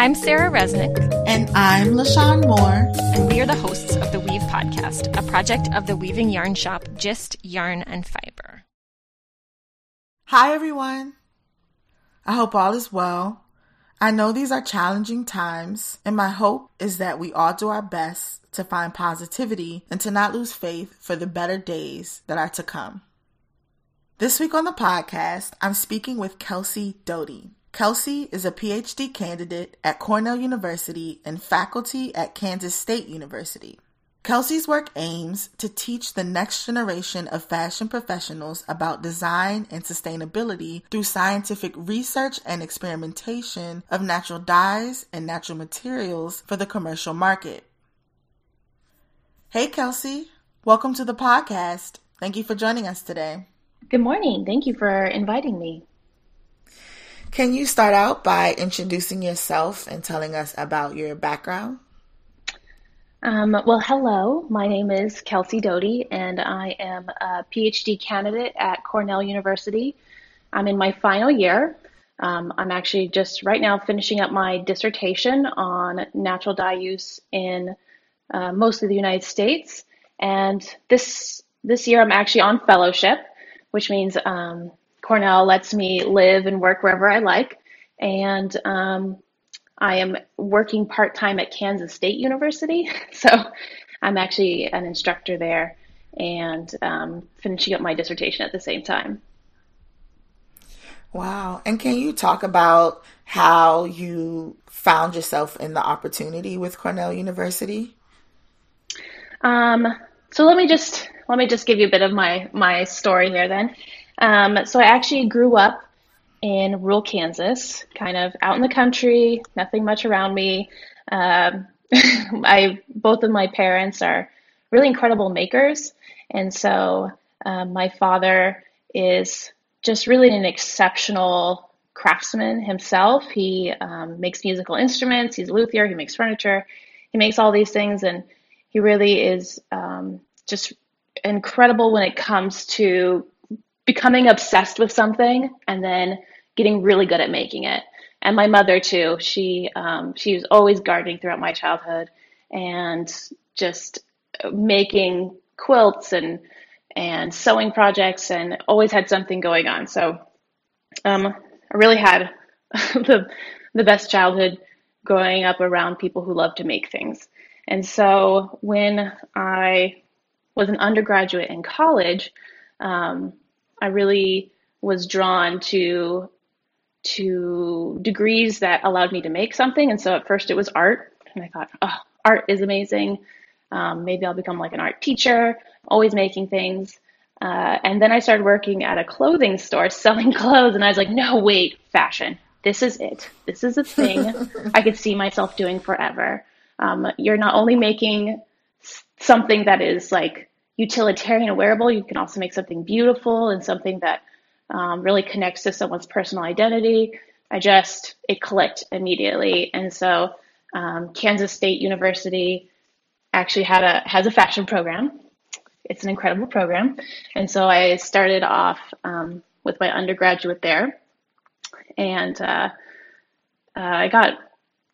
I'm Sarah Resnick. And I'm LaShawn Moore. And we are the hosts of the Weave Podcast, a project of the weaving yarn shop Gist Yarn and Fiber. Hi, everyone. I hope all is well. I know these are challenging times, and my hope is that we all do our best to find positivity and to not lose faith for the better days that are to come. This week on the podcast, I'm speaking with Kelsey Doty. Kelsey is a PhD candidate at Cornell University and faculty at Kansas State University. Kelsey's work aims to teach the next generation of fashion professionals about design and sustainability through scientific research and experimentation of natural dyes and natural materials for the commercial market. Hey, Kelsey. Welcome to the podcast. Thank you for joining us today. Good morning. Thank you for inviting me. Can you start out by introducing yourself and telling us about your background? Um, well, hello. My name is Kelsey Doty, and I am a PhD candidate at Cornell University. I'm in my final year. Um, I'm actually just right now finishing up my dissertation on natural dye use in uh, mostly the United States. And this this year, I'm actually on fellowship, which means um, Cornell lets me live and work wherever I like. And um, I am working part time at Kansas State University. So I'm actually an instructor there and um, finishing up my dissertation at the same time. Wow. And can you talk about how you found yourself in the opportunity with Cornell University? Um, so let me just let me just give you a bit of my my story here then. Um, so I actually grew up in rural Kansas, kind of out in the country, nothing much around me. Um, I both of my parents are really incredible makers, and so um, my father is just really an exceptional craftsman himself. He um, makes musical instruments. He's a luthier. He makes furniture. He makes all these things, and he really is um, just incredible when it comes to becoming obsessed with something and then getting really good at making it. And my mother too. She um, she was always gardening throughout my childhood and just making quilts and and sewing projects and always had something going on. So um, I really had the the best childhood growing up around people who love to make things. And so when I was an undergraduate in college, um, I really was drawn to to degrees that allowed me to make something. And so at first it was art, and I thought, oh, art is amazing. Um, maybe I'll become like an art teacher, always making things. Uh, and then I started working at a clothing store selling clothes, and I was like, no, wait, fashion. This is it. This is a thing I could see myself doing forever. Um, you're not only making something that is like utilitarian and wearable, you can also make something beautiful and something that um, really connects to someone's personal identity. I just, it clicked immediately. And so um, Kansas State University actually had a, has a fashion program. It's an incredible program. And so I started off um, with my undergraduate there. And uh, uh, I got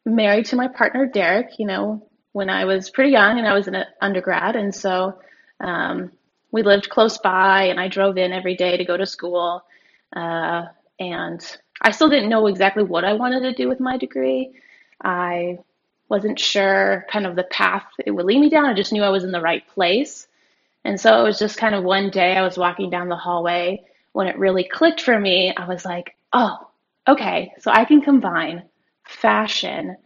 married to my partner, Derek, you know, when I was pretty young and I was an undergrad. And so um, we lived close by, and I drove in every day to go to school. Uh, and I still didn't know exactly what I wanted to do with my degree. I wasn't sure kind of the path it would lead me down. I just knew I was in the right place. And so it was just kind of one day I was walking down the hallway when it really clicked for me. I was like, oh, okay, so I can combine fashion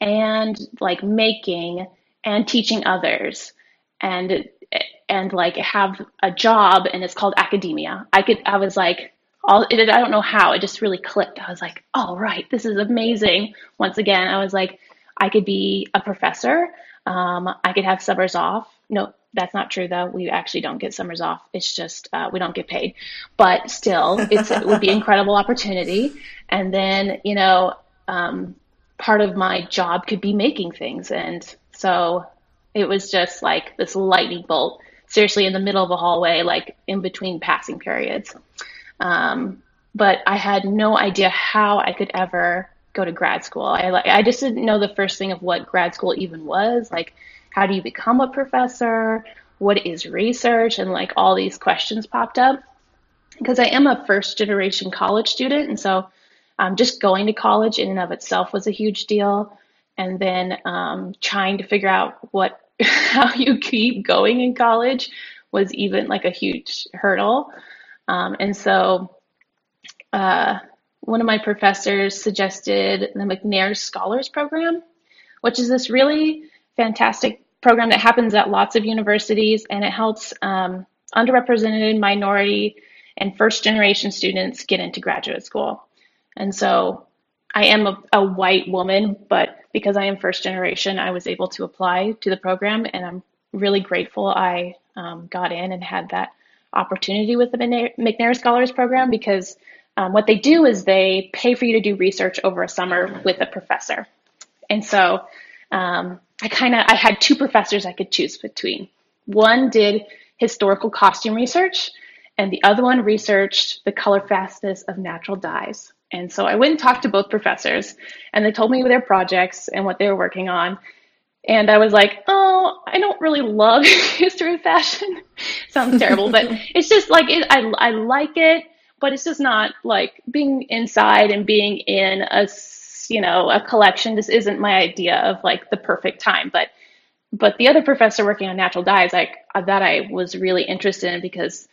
and like making and teaching others. And and like have a job and it's called academia. I could, I was like, all, it, I don't know how, it just really clicked. I was like, all right, this is amazing. Once again, I was like, I could be a professor. Um, I could have summers off. No, that's not true though. We actually don't get summers off. It's just uh, we don't get paid. But still, it would be incredible opportunity. And then you know, um, part of my job could be making things, and so it was just like this lightning bolt seriously in the middle of a hallway, like in between passing periods. Um, but I had no idea how I could ever go to grad school. I like I just didn't know the first thing of what grad school even was. Like, how do you become a professor? What is research? And like all these questions popped up because I am a first generation college student, and so um, just going to college in and of itself was a huge deal. And then um, trying to figure out what how you keep going in college was even like a huge hurdle. Um, and so uh, one of my professors suggested the McNair Scholars Program, which is this really fantastic program that happens at lots of universities and it helps um, underrepresented minority and first generation students get into graduate school. And so I am a, a, white woman, but because I am first generation, I was able to apply to the program and I'm really grateful I um, got in and had that opportunity with the McNair Scholars Program because um, what they do is they pay for you to do research over a summer with a professor. And so um, I kind of I had two professors I could choose between. One did historical costume research, and the other one researched the color fastness of natural dyes. And so I went and talked to both professors, and they told me their projects and what they were working on. And I was like, oh, I don't really love history of fashion. Sounds terrible, but it's just like it, I, I like it, but it's just not like being inside and being in a, you know, a collection. This isn't my idea of like the perfect time. But, but the other professor working on natural dyes, like uh, that I was really interested in because,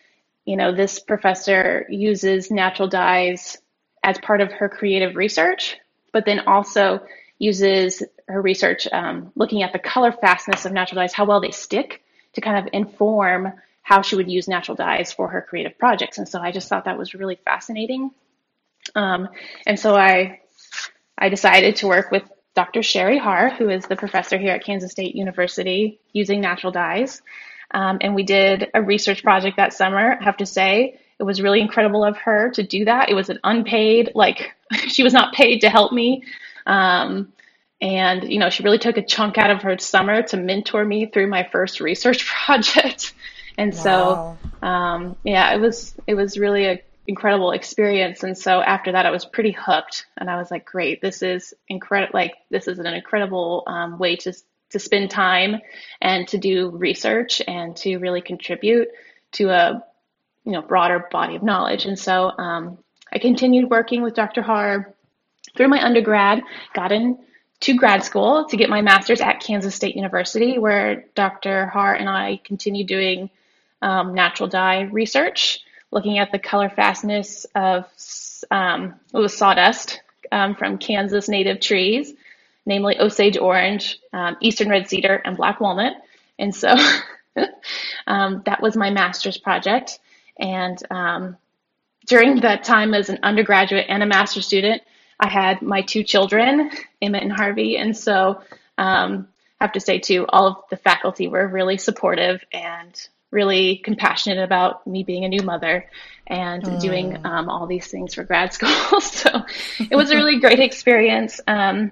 you know, this professor uses natural dyes as part of her creative research, but then also uses her research um, looking at the color fastness of natural dyes, how well they stick, to kind of inform how she would use natural dyes for her creative projects. And so I just thought that was really fascinating. Um, and so I I decided to work with Dr. Sherry Haar, who is the professor here at Kansas State University, using natural dyes. Um, and we did a research project that summer. I have to say, it was really incredible of her to do that. It was an unpaid, like she was not paid to help me. Um, and, you know, she really took a chunk out of her summer to mentor me through my first research project. And wow. so, um, yeah, it was, it was really a incredible experience. And so after that, I was pretty hooked and I was like, great, this is incredible. Like, this is an incredible um, way to, to spend time and to do research and to really contribute to a, you know, broader body of knowledge. And so, um, I continued working with Dr. Haar through my undergrad, got in to grad school to get my master's at Kansas State University, where Dr. Haar and I continued doing um, natural dye research, looking at the color fastness of um, it was sawdust um, from Kansas native trees, namely Osage orange, um, eastern red cedar, and black walnut. And so um, that was my master's project. And um, during that time as an undergraduate and a master's student, I had my two children, Emmett and Harvey, and so um, I have to say too, all of the faculty were really supportive and really compassionate about me being a new mother and mm. doing um, all these things for grad school. so it was a really great experience. Um,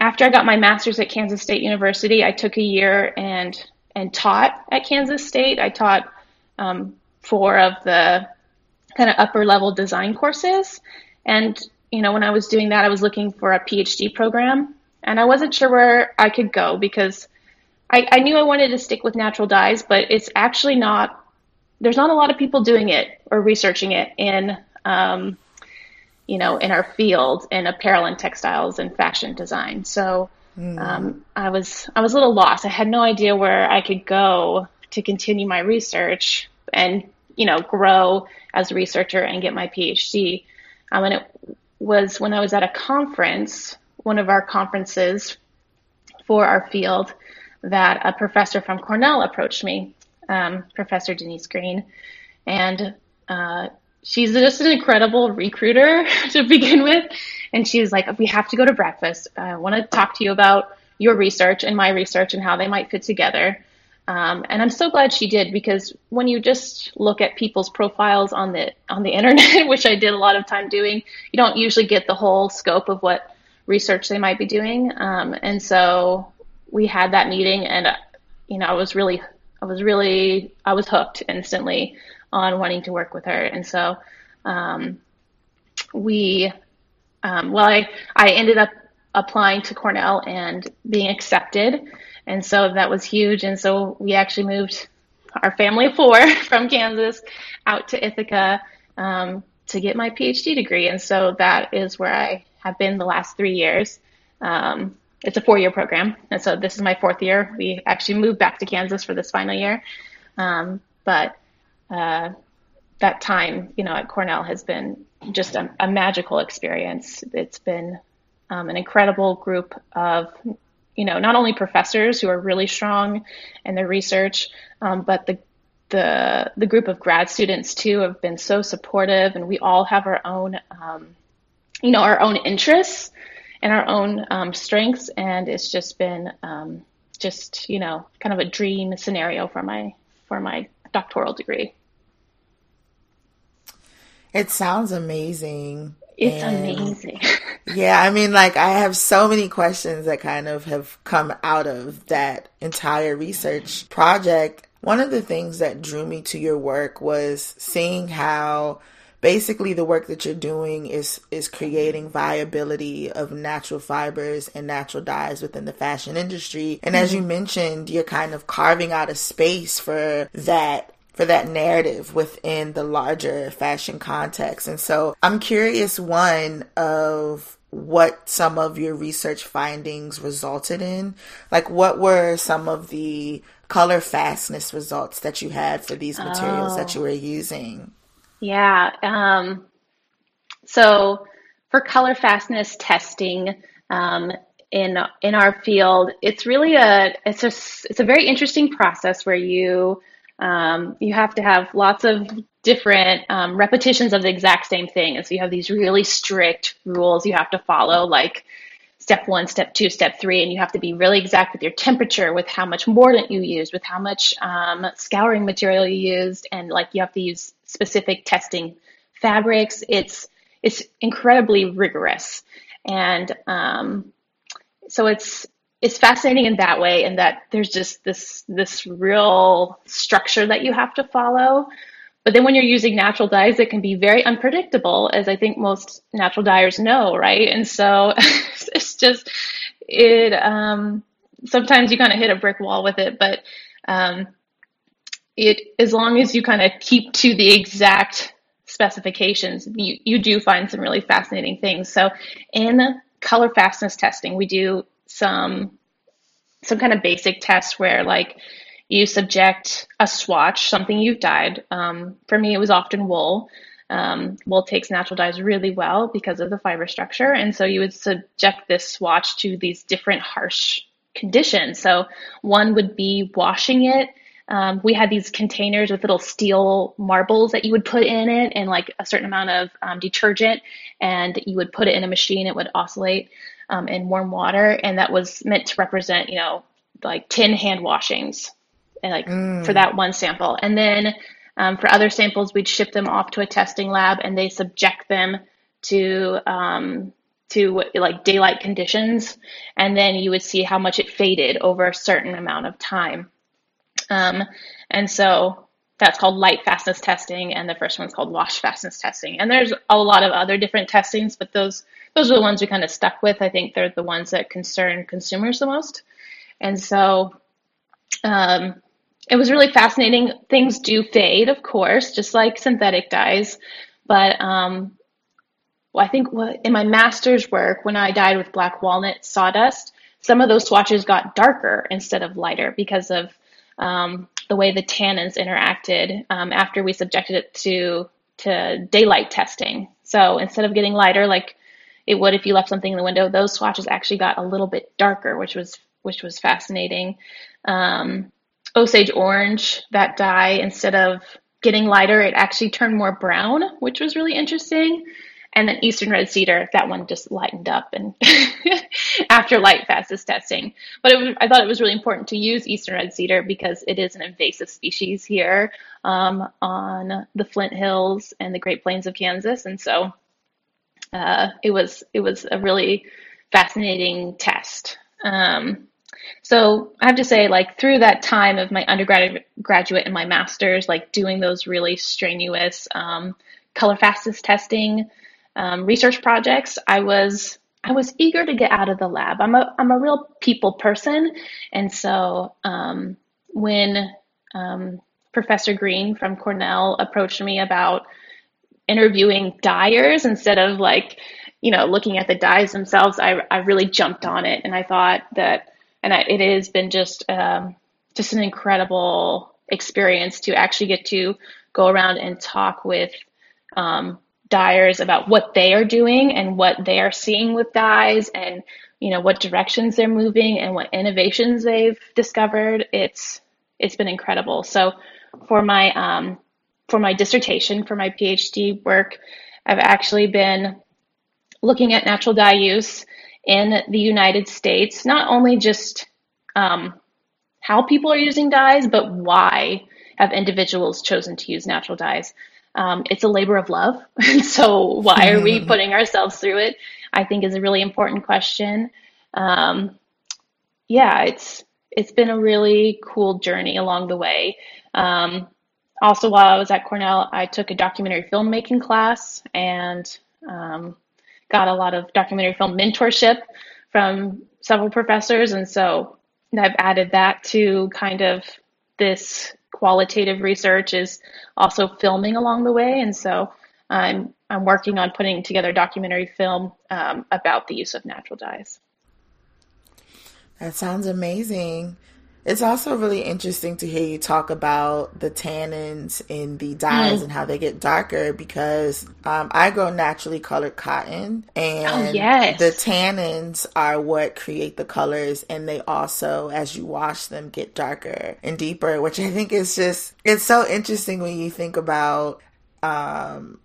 after I got my master's at Kansas State University, I took a year and and taught at Kansas State. I taught um, four of the kind of upper level design courses, and you know, when I was doing that, I was looking for a PhD program and I wasn't sure where I could go because I, I knew I wanted to stick with natural dyes, but it's actually not, there's not a lot of people doing it or researching it in, um, you know, in our field in apparel and textiles and fashion design. So, mm. um, I was, I was a little lost. I had no idea where I could go to continue my research and, you know, grow as a researcher and get my PhD. Um, and it was when I was at a conference, one of our conferences for our field, that a professor from Cornell approached me, um, Professor Denise Green, and uh, she's just an incredible recruiter to begin with. And she's like, "We have to go to breakfast. I want to talk to you about your research and my research and how they might fit together." Um, and I'm so glad she did because when you just look at people's profiles on the on the internet, which I did a lot of time doing, you don't usually get the whole scope of what research they might be doing. Um, and so we had that meeting, and uh, you know, I was really, I was really, I was hooked instantly on wanting to work with her. And so um, we um, well, I, I ended up applying to Cornell and being accepted. And so that was huge. And so we actually moved our family of four from Kansas out to Ithaca um, to get my PhD degree. And so that is where I have been the last three years. Um, it's a four year program. And so this is my fourth year. We actually moved back to Kansas for this final year. Um, but uh, that time, you know, at Cornell has been just a, a magical experience. It's been um, an incredible group of, you know, not only professors who are really strong in their research, um, but the the the group of grad students too have been so supportive, and we all have our own, um, you know, our own interests and our own um, strengths, and it's just been um, just you know kind of a dream scenario for my for my doctoral degree. It sounds amazing. It's and, amazing. yeah, I mean, like, I have so many questions that kind of have come out of that entire research project. One of the things that drew me to your work was seeing how basically the work that you're doing is is creating viability of natural fibers and natural dyes within the fashion industry and mm-hmm. as you mentioned you're kind of carving out a space for that for that narrative within the larger fashion context. And so I'm curious, one, of what some of your research findings resulted in. Like, what were some of the color fastness results that you had for these materials oh. that you were using? Yeah. Um, so, for color fastness testing, um, in in our field, it's really a it's a it's a very interesting process where you um, you have to have lots of different um, repetitions of the exact same thing. And so you have these really strict rules you have to follow, like step one, step two, step three, and you have to be really exact with your temperature, with how much mordant you used, with how much um, scouring material you used, and like you have to use specific testing fabrics. It's it's incredibly rigorous, and um, so it's it's fascinating in that way in that there's just this this real structure that you have to follow. But then when you're using natural dyes it can be very unpredictable as i think most natural dyers know right? And so it's just it um, sometimes you kind of hit a brick wall with it but um, it as long as you kind of keep to the exact specifications you, you do find some really fascinating things. So in color fastness testing we do some some kind of basic test where like you subject a swatch, something you've dyed. Um, for me, it was often wool. Um, wool takes natural dyes really well because of the fiber structure, and so you would subject this swatch to these different harsh conditions. So one would be washing it. Um, we had these containers with little steel marbles that you would put in it and like a certain amount of um, detergent, and you would put it in a machine. It would oscillate um, in warm water, and that was meant to represent, you know, like 10 hand washings, and like mm. for that one sample. And then um, for other samples, we'd ship them off to a testing lab, and they subject them to um, to like daylight conditions, and then you would see how much it faded over a certain amount of time. Um, and so that's called light fastness testing, and the first one's called wash fastness testing. And there's a lot of other different testings, but those those are the ones we kind of stuck with. I think they're the ones that concern consumers the most. And so um, it was really fascinating. Things do fade, of course, just like synthetic dyes. But um, well, I think in my master's work, when I dyed with black walnut sawdust, some of those swatches got darker instead of lighter because of um, the way the tannins interacted um, after we subjected it to to daylight testing. So instead of getting lighter, like it would if you left something in the window. Those swatches actually got a little bit darker, which was which was fascinating. Um, Osage orange, that dye, instead of getting lighter, it actually turned more brown, which was really interesting. And then Eastern red cedar, that one just lightened up and after light fastness testing. But was, I thought it was really important to use Eastern red cedar because it is an invasive species here um, on the Flint Hills and the Great Plains of Kansas. And so uh, it was it was a really fascinating test. Um, so I have to say, like through that time of my undergraduate graduate and my master's, like doing those really strenuous um, color fastness testing, um, research projects, I was I was eager to get out of the lab. I'm a I'm a real people person, and so um, when um, Professor Green from Cornell approached me about interviewing dyers instead of like you know looking at the dyes themselves, I I really jumped on it, and I thought that and I, it has been just um, just an incredible experience to actually get to go around and talk with um, dyers about what they are doing and what they are seeing with dyes and you know what directions they're moving and what innovations they've discovered. It's it's been incredible. So for my um, for my dissertation for my phd work i've actually been looking at natural dye use in the united states not only just um, how people are using dyes but why have individuals chosen to use natural dyes um, it's a labor of love. so why are we putting ourselves through it? I think is a really important question. Um, yeah, it's it's been a really cool journey along the way. Um, also, while I was at Cornell, I took a documentary filmmaking class and um, got a lot of documentary film mentorship from several professors, and so I've added that to kind of this qualitative research is also filming along the way, and so I'm I'm working on putting together a documentary film um, about the use of natural dyes. That sounds amazing. It's also really interesting to hear you talk about the tannins in the dyes mm. and how they get darker because um, I grow naturally colored cotton and oh, yes. the tannins are what create the colors and they also, as you wash them, get darker and deeper, which I think is just, it's so interesting when you think about um,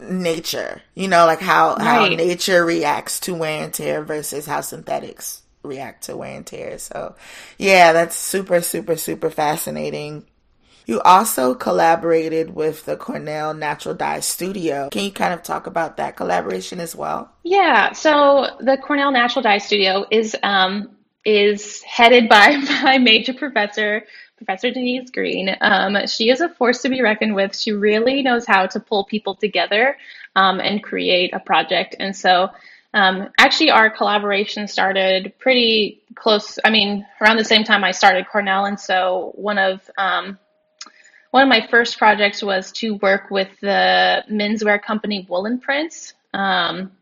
nature, you know, like how, right. how nature reacts to wear and tear versus how synthetics react to wear and tear. So, yeah, that's super, super, super fascinating. You also collaborated with the Cornell Natural Dye Studio. Can you kind of talk about that collaboration as well? Yeah, so the Cornell Natural Dye Studio is um, is headed by my major professor, Professor Denise Green. Um, she is a force to be reckoned with. She really knows how to pull people together um, and create a project, and so um, actually, our collaboration started pretty close. I mean, around the same time I started Cornell, and so one of um, one of my first projects was to work with the menswear company Wool&Prince. Um,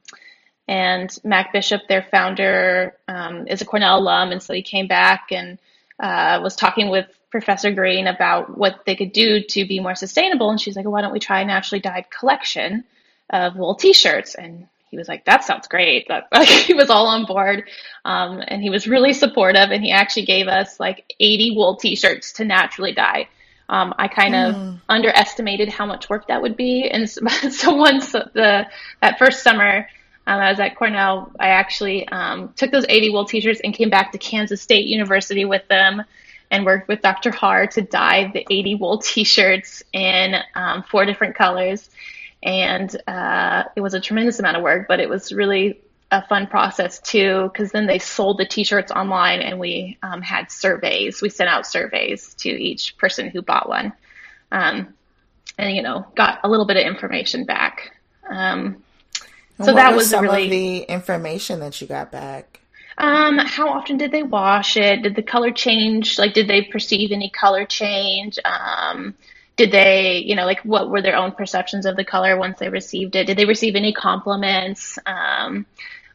and Mac Bishop, their founder, um, is a Cornell alum, and so he came back and uh, was talking with Professor Green about what they could do to be more sustainable. And she's like, well, "Why don't we try a naturally dyed collection of wool T-shirts?" And he was like, that sounds great. That, like, he was all on board. Um, and he was really supportive. And he actually gave us like 80 wool t-shirts to naturally dye. Um, I kind of mm. underestimated how much work that would be. And so, so once the, that first summer, um, I was at Cornell, I actually um, took those 80 wool t-shirts and came back to Kansas State University with them and worked with Dr. Haar to dye the 80 wool t-shirts in um, four different colors and uh, it was a tremendous amount of work, but it was really a fun process too because then they sold the t-shirts online and we um, had surveys. We sent out surveys to each person who bought one. Um, and you know got a little bit of information back. Um, so that was, was really the information that you got back? Um, how often did they wash it? Did the color change? Like did they perceive any color change? Um, did they, you know, like what were their own perceptions of the color once they received it? Did they receive any compliments? Um,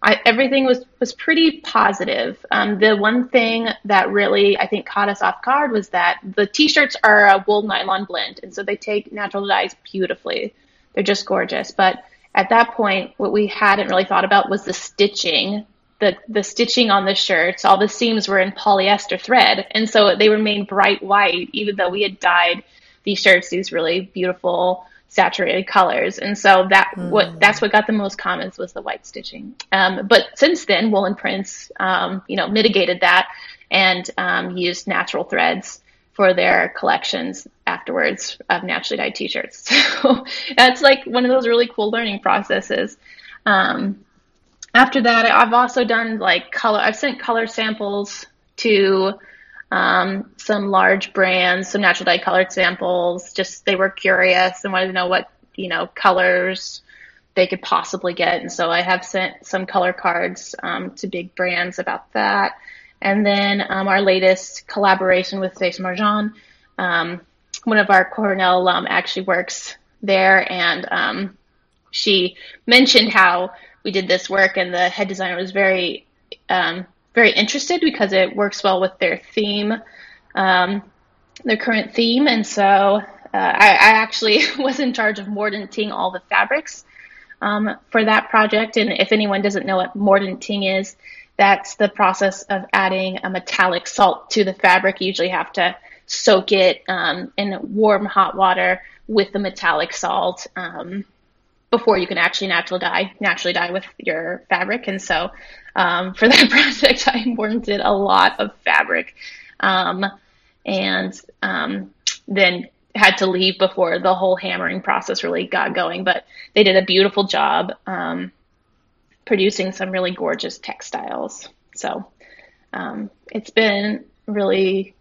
I, everything was was pretty positive. Um, the one thing that really I think caught us off guard was that the t-shirts are a wool nylon blend, and so they take natural dyes beautifully. They're just gorgeous. But at that point, what we hadn't really thought about was the stitching. The, the stitching on the shirts, all the seams were in polyester thread, and so they remained bright white, even though we had dyed these shirts these really beautiful saturated colors. And so that mm. what that's what got the most comments was the white stitching. Um, but since then Wool&Prince um, you know mitigated that and um, used natural threads for their collections afterwards of naturally dyed t-shirts. So that's like one of those really cool learning processes. Um, after that i've also done like color i've sent color samples to um, some large brands, some natural dye colored samples. Just they were curious and wanted to know what you know colors they could possibly get. And so I have sent some color cards um, to big brands about that. And then um, our latest collaboration with Face Marjan, um, one of our Cornell alum actually works there, and um, she mentioned how we did this work, and the head designer was very, um, very interested because it works well with their theme, um, their current theme, and so uh, I, I, actually was in charge of mordanting all the fabrics um, for that project. And if anyone doesn't know what mordanting is, that's the process of adding a metallic salt to the fabric. You usually have to soak it um, in warm hot water with the metallic salt um, before you can actually natural dye naturally dye with your fabric. And so um, for that project, I mordanted a lot of fabric, um, and um, then had to leave before the whole hammering process really got going. But they did a beautiful job um, producing some really gorgeous textiles. So um, it's been really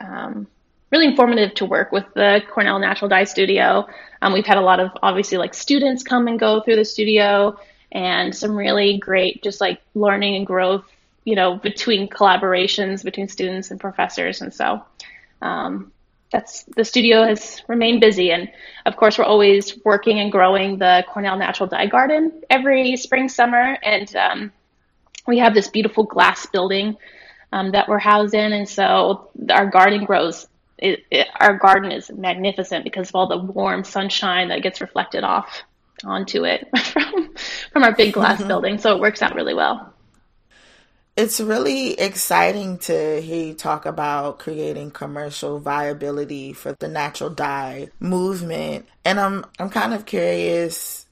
um, really informative to work with the Cornell Natural Dye Studio. Um, we've had a lot of obviously like students come and go through the studio, and some really great just like learning and growth, you know, between collaborations between students and professors. And so um, that's the studio has remained busy, and of course we're always working and growing the Cornell Natural Dye Garden every spring summer, and um, we have this beautiful glass building. Um, that we're housed in, and so our garden grows it, it, our garden is magnificent because of all the warm sunshine that gets reflected off onto it from from our big glass mm-hmm. building. So it works out really well. It's really exciting to hear you talk about creating commercial viability for the natural dye movement. And I'm I'm kind of curious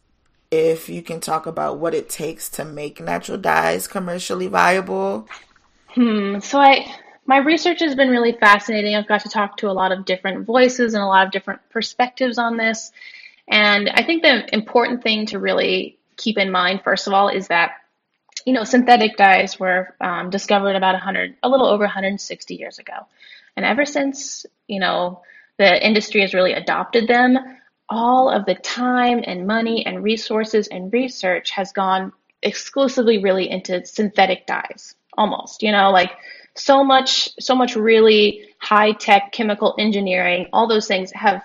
if you can talk about what it takes to make natural dyes commercially viable. Hmm. So I my research has been really fascinating. I've got to talk to a lot of different voices and a lot of different perspectives on this. And I think the important thing to really keep in mind, first of all, is that you know synthetic dyes were um, discovered about a 100, a little over 160 years ago, and ever since you know the industry has really adopted them, all of the time and money and resources and research has gone exclusively really into synthetic dyes. Almost, you know, like so much so much really high tech chemical engineering. All those things have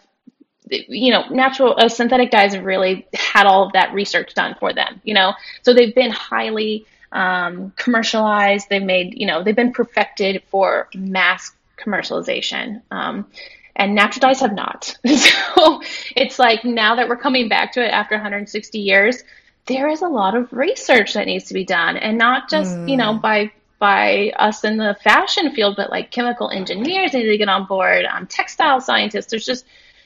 you know natural uh, synthetic dyes have really had all of that research done for them you know? So they've been highly um, commercialized. They've made you know they've been perfected for mass commercialization. Um, and natural dyes have not. So it's like now that we're coming back to it after 160 years there is a lot of research that needs to be done. And not just mm. you know mm. by by us in the fashion field, but like chemical engineers need to get on board, um, textile scientists. There's just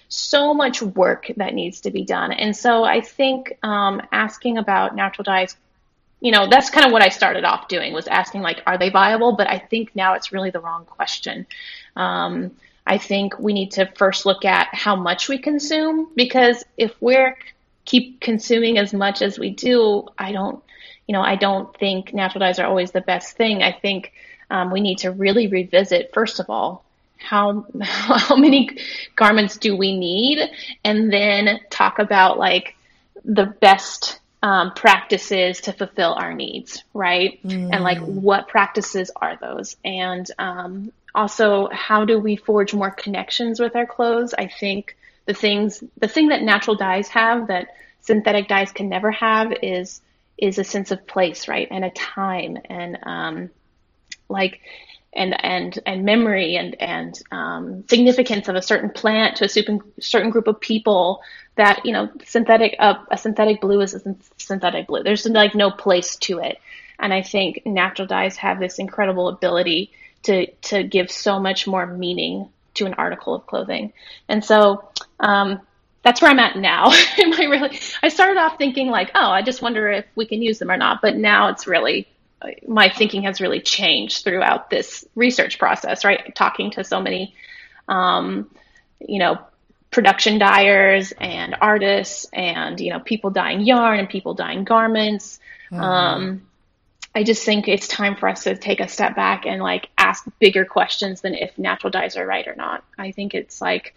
so much work that needs to be done. And so I think um, asking about natural dyes, you know, that's kind of what I started off doing was asking like, are they viable? But I think now it's really the wrong question. Um, I think we need to first look at how much we consume because if we're keep consuming as much as we do, I don't you know, I don't think natural dyes are always the best thing. I think um, we need to really revisit, first of all, how how many garments do we need, and then talk about like the best um, practices to fulfill our needs, right? Mm. And like what practices are those? And um, also, how do we forge more connections with our clothes? I think the things, the thing that natural dyes have that synthetic dyes can never have is is a sense of place, right, and a time, and um, like and and and memory and and um, significance of a certain plant to a certain certain group of people that you know synthetic uh, a synthetic blue is a synthetic blue. There's like no place to it, and I think natural dyes have this incredible ability to to give so much more meaning to an article of clothing, and so um, that's where I'm at now. Am I really? I started off thinking like, oh, I just wonder if we can use them or not. But now it's really, my thinking has really changed throughout this research process. Right, talking to so many, um, you know, production dyers and artists, and you know, people dyeing yarn and people dyeing garments. Mm-hmm. Um, I just think it's time for us to take a step back and like ask bigger questions than if natural dyes are right or not. I think it's like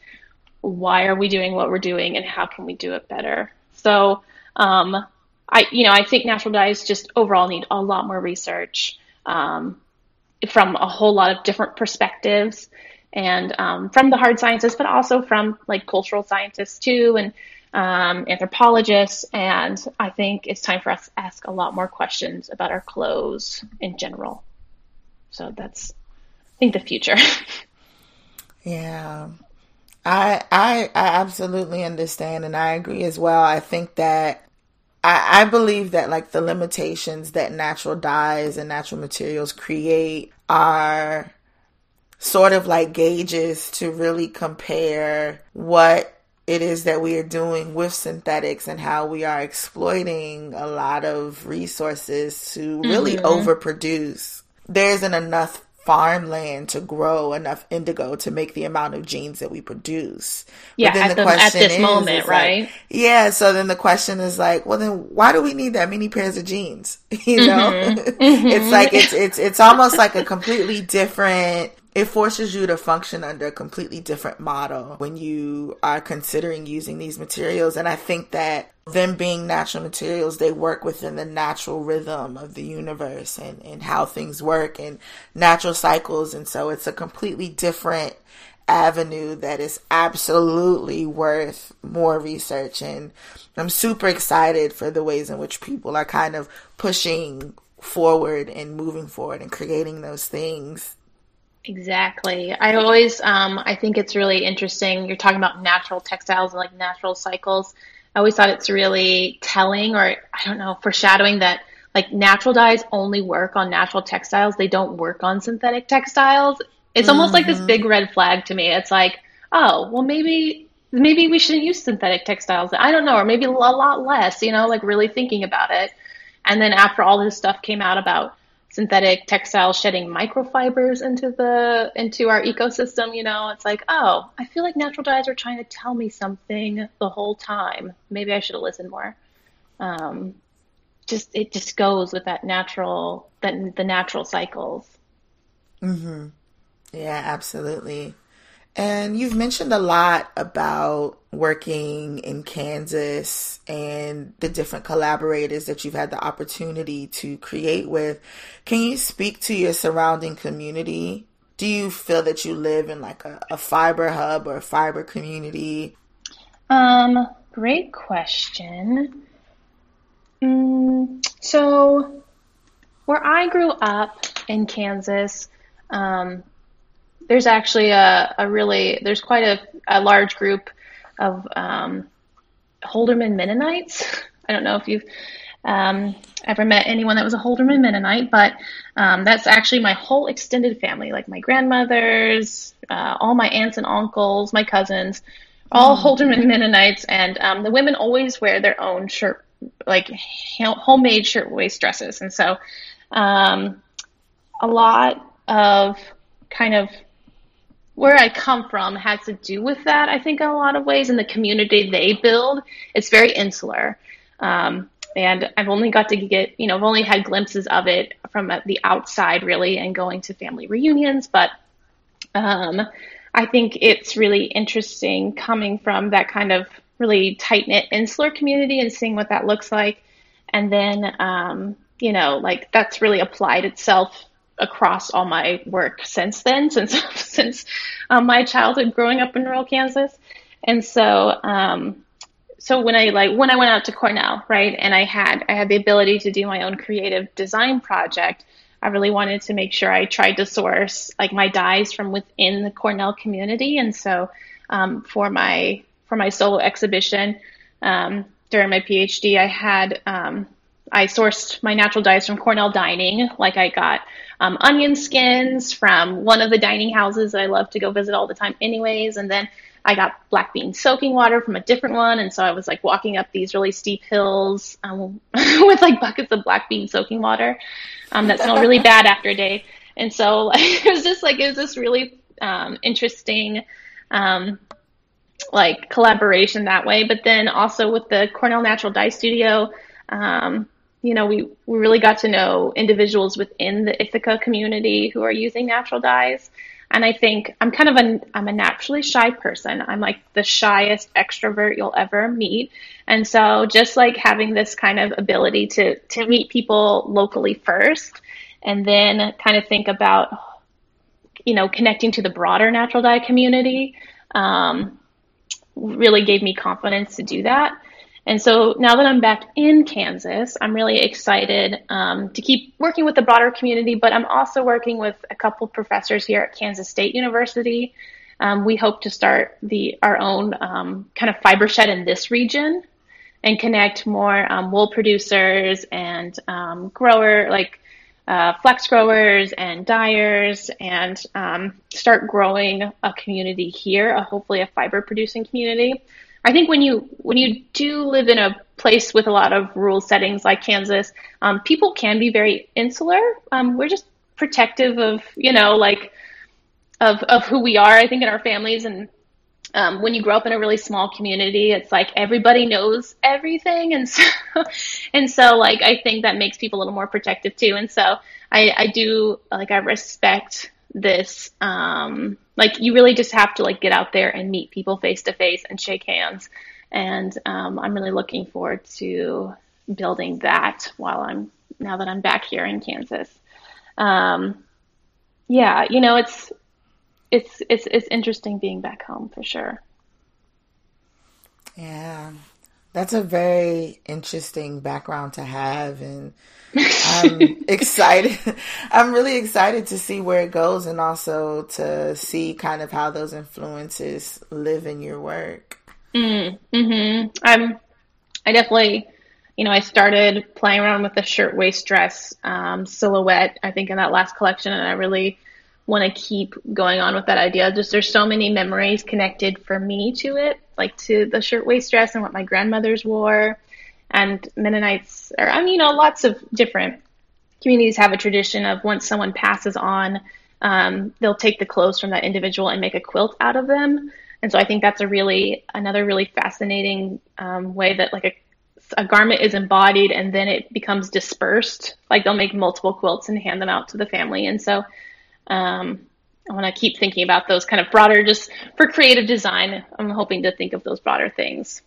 why are we doing what we're doing and how can we do it better? So, um, I, you know, I think natural dyes just overall need a lot more research um, from a whole lot of different perspectives and um, from the hard sciences, but also from like cultural scientists too and um, anthropologists. And I think it's time for us to ask a lot more questions about our clothes in general. So that's, I think, the future. yeah. I, I I absolutely understand and I agree as well. I think that I, I believe that like the limitations that natural dyes and natural materials create are sort of like gauges to really compare what it is that we are doing with synthetics and how we are exploiting a lot of resources to really mm-hmm. overproduce. There isn't enough farmland to grow enough indigo to make the amount of jeans that we produce. Yeah, at, the, at, this is, moment, right? Like, yeah, so then the question is like, well, then why do we need that many pairs of jeans? you know, mm-hmm. it's like it's it's it's almost like a completely different it forces you to function under a completely different model when you are considering using these materials. And I think that them being natural materials, they work within the natural rhythm of the universe and, and how things work and natural cycles. And so it's a completely different avenue that is absolutely worth more research. And I'm super excited for the ways in which people are kind of pushing forward and moving forward and creating those things Exactly. I always, um, I think it's really interesting. You're talking about natural textiles and like natural cycles. I always thought it's really telling, or I don't know, foreshadowing that like natural dyes only work on natural textiles. They don't work on synthetic textiles. It's mm-hmm. almost like this mm-hmm. big red flag to me. It's like, oh, well, maybe maybe we shouldn't use synthetic textiles. I don't know, or maybe a lot less. You know, like really thinking about it. And then after all this stuff came out about synthetic textiles shedding microfibers into the into our ecosystem you know? It's like oh i feel like natural dyes are trying to tell me something the whole time. Maybe i should have listened more. Um, just it just goes with that natural that the natural cycles. Mhm yeah absolutely and you've mentioned a lot about working in Kansas and the different collaborators that you've had the opportunity to create with. Can you speak to your surrounding community? Do you feel that you live in like a, a fiber hub or a fiber community? Um, great question. Mm, so, where I grew up in Kansas, um, there's actually a, a really there's quite a, a large group of um, Holdeman Mennonites. I don't know if you've um, ever met anyone that was a Holdeman Mennonite, but um, that's actually my whole extended family, like my grandmothers, uh, all my aunts and uncles, my cousins, all mm. Holdeman Mennonites, and um, the women always wear their own shirt, like homemade shirtwaist dresses, and so um, a lot of kind of where I come from has to do with that, I think, in a lot of ways. In the community they build, it's very insular. Um, and I've only got to get, you know, I've only had glimpses of it from the outside, really, and going to family reunions. But um, I think it's really interesting coming from that kind of really tight knit insular community and seeing what that looks like. And then, um, you know, like that's really applied itself across all my work since then, since since um, my childhood growing up in rural Kansas. And so, um, so when I like when I went out to Cornell, right, and I had I had the ability to do my own creative design project. I really wanted to make sure I tried to source like my dyes from within the Cornell community, and so um, for my for my solo exhibition um, during my PhD, I had um, I sourced my natural dyes from Cornell Dining. Like I got um, onion skins from one of the dining houses that I love to go visit all the time, anyways. And then I got black bean soaking water from a different one. And so I was like walking up these really steep hills um, with like buckets of black bean soaking water um, that smelled really bad after a day. And so like, it was just like, it was this really um, interesting um, like collaboration that way. But then also with the Cornell Natural Dye Studio, um, you know, we, we really got to know individuals within the Ithaca community who are using natural dyes. And I think I'm kind of a I'm a naturally shy person. I'm like the shyest extrovert you'll ever meet. And so just like having this kind of ability to to meet people locally first and then kind of think about you know connecting to the broader natural dye community um, really gave me confidence to do that. And so now that I'm back in Kansas, I'm really excited um, to keep working with the broader community, but I'm also working with a couple professors here at Kansas State University. Um, we hope to start the our own um, kind of fiber shed in this region and connect more um, wool producers and um, grower like uh, flax growers and dyers and um, start growing a community here, a, hopefully a fiber producing community. I think when you when you do live in a place with a lot of rural settings like Kansas, um, people can be very insular. Um, we're just protective of you know like of of who we are. I think in our families and um, when you grow up in a really small community, it's like everybody knows everything, and so and so like I think that makes people a little more protective too. And so I I do like I respect this um, like you really just have to like get out there and meet people face to face and shake hands. And um, i'm really looking forward to building that while i'm now that i'm back here in kansas. Um, yeah you know it's it's it's it's interesting being back home for sure. Yeah that's a very interesting background to have and I'm excited. I'm really excited to see where it goes and also to see kind of how those influences live in your work. Mm, hmm I'm, I definitely, you know, I started playing around with the shirt waist dress um, silhouette, I think, in that last collection, and I really want to keep going on with that idea. Just there's so many memories connected for me to it, like to the shirt waist dress and what my grandmothers wore and Mennonites, or I mean, you know, lots of different communities have a tradition of once someone passes on, um, they'll take the clothes from that individual and make a quilt out of them. And so I think that's a really another really fascinating um, way that like a a garment is embodied and then it becomes dispersed. Like they'll make multiple quilts and hand them out to the family. And so um, I want to keep thinking about those kind of broader, just for creative design. I'm hoping to think of those broader things.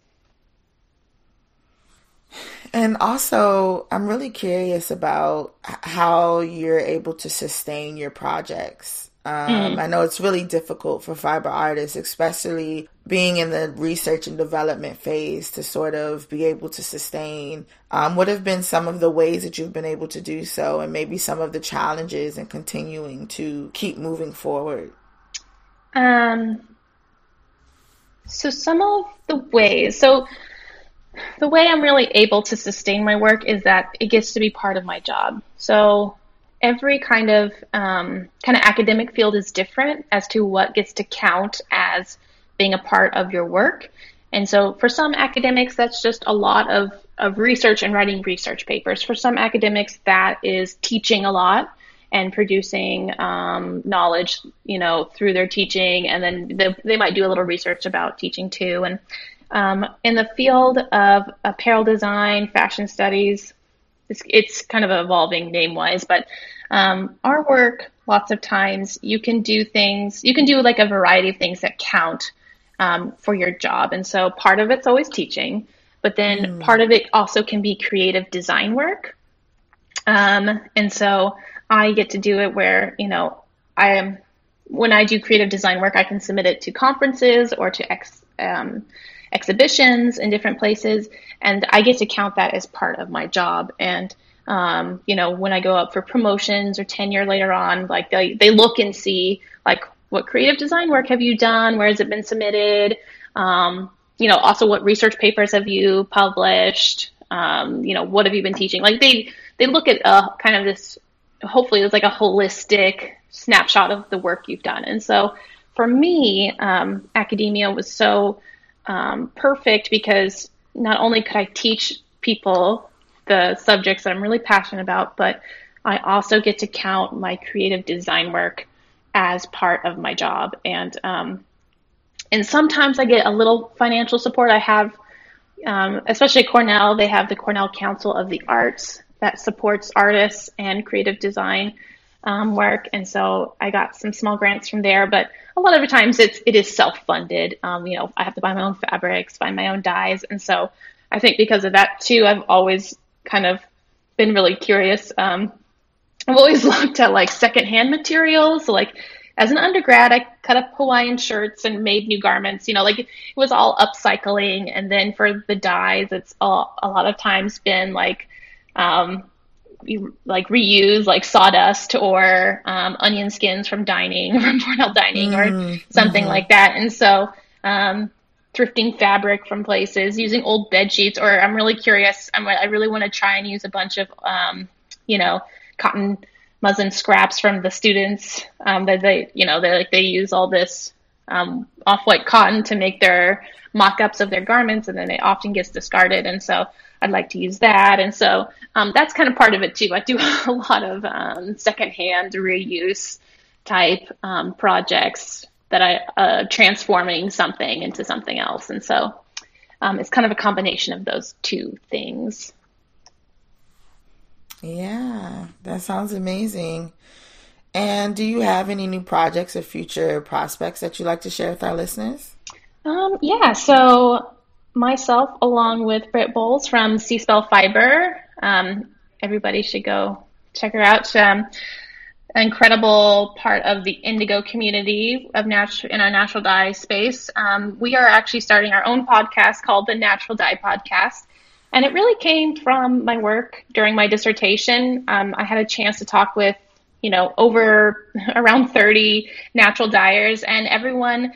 And also, I'm really curious about how you're able to sustain your projects. Um, mm. I know it's really difficult for fiber artists, especially being in the research and development phase, to sort of be able to sustain. Um, what have been some of the ways that you've been able to do so, and maybe some of the challenges in continuing to keep moving forward? Um, so, some of the ways. So, the way I'm really able to sustain my work is that it gets to be part of my job. So every kind of um, kind of academic field is different as to what gets to count as being a part of your work. And so for some academics, that's just a lot of, of research and writing research papers. For some academics, that is teaching a lot and producing um, knowledge, you know, through their teaching. And then they, they might do a little research about teaching too. And um, in the field of apparel design, fashion studies, it's, it's kind of evolving name wise, but um, our work, lots of times, you can do things, you can do like a variety of things that count um, for your job. And so part of it's always teaching, but then mm. part of it also can be creative design work. Um, and so I get to do it where, you know, I am, when I do creative design work, I can submit it to conferences or to ex, um, exhibitions in different places, and I get to count that as part of my job. And um, you know, when I go up for promotions or tenure later on, like they they look and see like what creative design work have you done? Where has it been submitted? Um, you know, also what research papers have you published? Um, you know, what have you been teaching? Like they they look at uh, kind of this. Hopefully, it's like a holistic snapshot of the work you've done. And so, for me, um, academia was so um, perfect because not only could I teach people the subjects that I'm really passionate about, but I also get to count my creative design work as part of my job. And um, and sometimes I get a little financial support. I have, um, especially Cornell, they have the Cornell Council of the Arts that supports artists and creative design. um, work, and so I got some small grants from there. But a lot of the times, it's it is self funded. Um, you know, I have to buy my own fabrics, buy my own dyes, and so I think because of that too, I've always kind of been really curious. Um, I've always looked at like secondhand materials, so, like as an undergrad, I cut up Hawaiian shirts and made new garments. You know, like it was all upcycling. And then for the dyes, it's all, a lot of times been like, um, you, like reuse like sawdust or um, onion skins from dining, from Cornell dining, mm, or something mm-hmm. like that. And so, um, thrifting fabric from places, using old bed sheets, or I'm really curious. I'm, I really want to try and use a bunch of, um, you know, cotton muslin scraps from the students um, that they, you know, they like they use all this um, off-white cotton to make their mock-ups of their garments, and then it often gets discarded. And so I'd like to use that. And so um, that's kind of part of it too. I do a lot of um, secondhand reuse type um, projects that I uh, transforming something into something else. And so um, it's kind of a combination of those two things. Yeah, that sounds amazing. And do you have any new projects or future prospects that you'd like to share with our listeners? Um, yeah, so myself, along with Britt Bowles from Seaspell Fiber, um, everybody should go check her out. Um, incredible part of the indigo community of natural in our natural dye space. Um, we are actually starting our own podcast called the Natural Dye Podcast. And it really came from my work during my dissertation. Um, I had a chance to talk with, you know, over around 30 natural dyers, and everyone,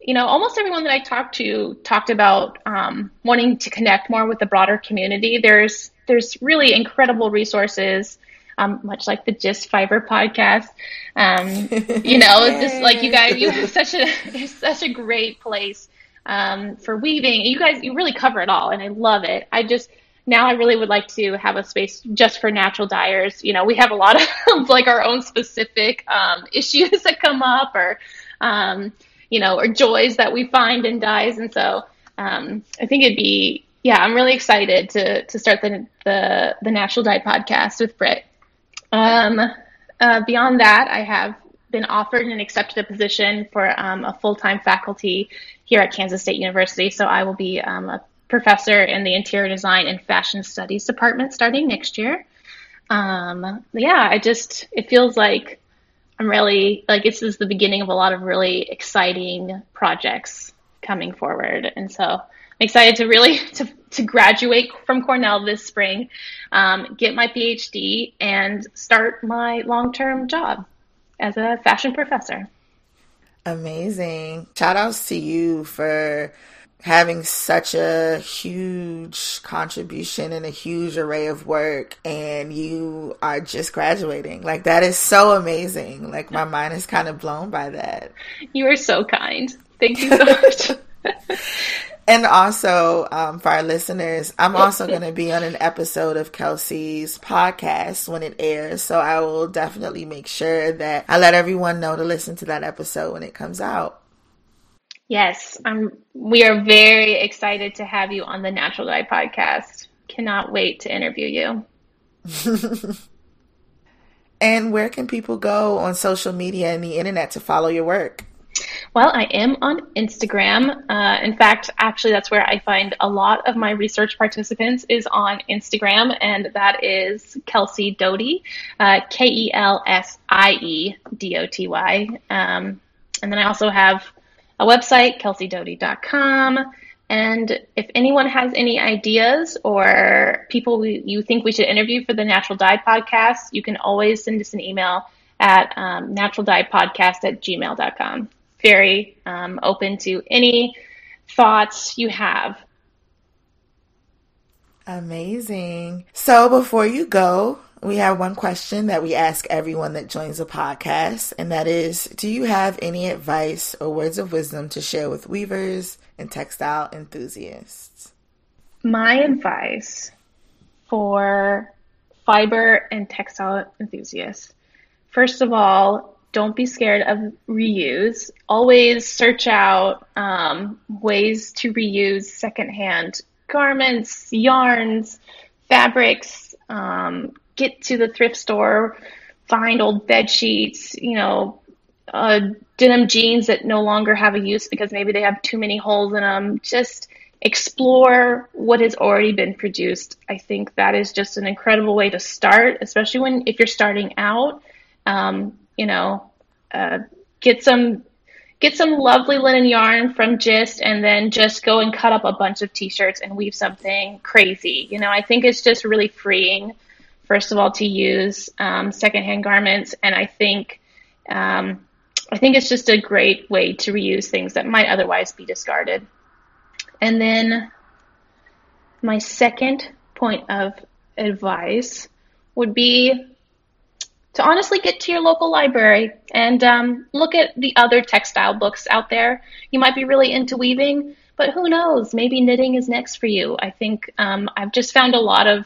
you know, almost everyone that I talked to talked about um, wanting to connect more with the broader community. There's there's really incredible resources, um, much like the Gist Fiber podcast. Um, you know, just like you guys, you have such a such a great place um, for weaving. You guys, you really cover it all, and I love it. I just now I really would like to have a space just for natural dyers. You know, we have a lot of like our own specific um, issues that come up, or um, you know, or joys that we find in dyes, and so um, I think it'd be yeah, I'm really excited to to start the the, the natural dye podcast with Britt. Um, uh, beyond that, I have been offered and accepted a position for um, a full time faculty here at Kansas State University. So I will be um, a professor in the interior design and fashion studies department starting next year. Um, yeah, I just, it feels like I'm really, like, this is the beginning of a lot of really exciting projects coming forward. And so I'm excited to really, to, to graduate from Cornell this spring, um, get my PhD, and start my long term job as a fashion professor. Amazing. Shout outs to you for having such a huge contribution and a huge array of work and you are just graduating. Like that is so amazing. Like my mind is kind of blown by that. You are so kind. Thank you so much. And also, um, for our listeners, I'm also going to be on an episode of Kelsie's podcast when it airs. So I will definitely make sure that I let everyone know to listen to that episode when it comes out. Yes, I'm, we are very excited to have you on the Natural Dye podcast. Cannot wait to interview you. and where can people go on social media and the internet to follow your work? Well, I am on Instagram. Uh, in fact, actually, that's where I find a lot of my research participants is on Instagram, and that is Kelsie Doty, uh, K E L S I E D O T Y. Um, and then I also have a website, kelsiedoty.com. And if anyone has any ideas or people we, you think we should interview for the Natural Dye podcast, you can always send us an email at um, naturaldyepodcast at gmail.com very um, open to any thoughts you have. Amazing. So before you go, we have one question that we ask everyone that joins the podcast, and that is Do you have any advice or words of wisdom to share with weavers and textile enthusiasts? My advice for fiber and textile enthusiasts first of all, don't be scared of reuse. Always search out um, ways to reuse secondhand garments, yarns, fabrics. Um, get to the thrift store find old bed sheets, you know, uh, denim jeans that no longer have a use because maybe they have too many holes in them. Just explore what has already been produced. I think that is just an incredible way to start, especially when if you're starting out. Um, you know, uh, get some get some lovely linen yarn from Gist, and then just go and cut up a bunch of t-shirts and weave something crazy. You know, I think it's just really freeing. First of all, to use um, secondhand garments, and I think um, I think it's just a great way to reuse things that might otherwise be discarded. And then my second point of advice would be to honestly get to your local library and um, look at the other textile books out there. You might be really into weaving, but who knows? Maybe knitting is next for you. I think um, I've just found a lot of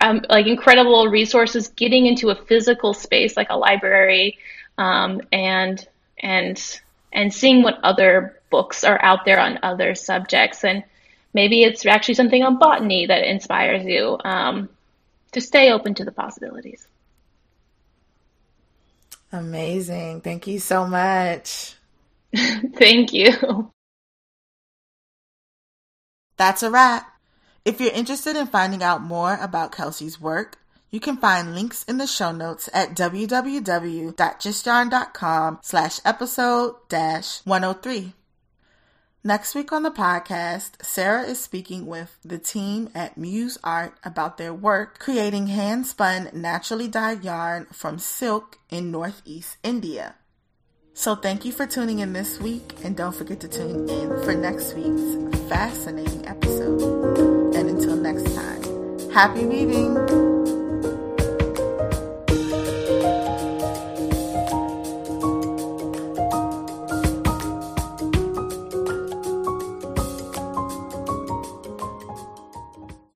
um, like incredible resources getting into a physical space like a library um, and and and seeing what other books are out there on other subjects and maybe it's actually something on botany that inspires you um, to stay open to the possibilities amazing. Thank you so much. Thank you. That's a wrap. If you're interested in finding out more about kelsie's work you can find links in the show notes at www.gistyarn.com slash episode dash 103. Next week on the podcast, Sarah is speaking with the team at Muezart about their work creating hand spun naturally dyed yarn from silk in Northeast India. So thank you for tuning in this week and don't forget to tune in for next week's fascinating episode. And until next time, happy weaving!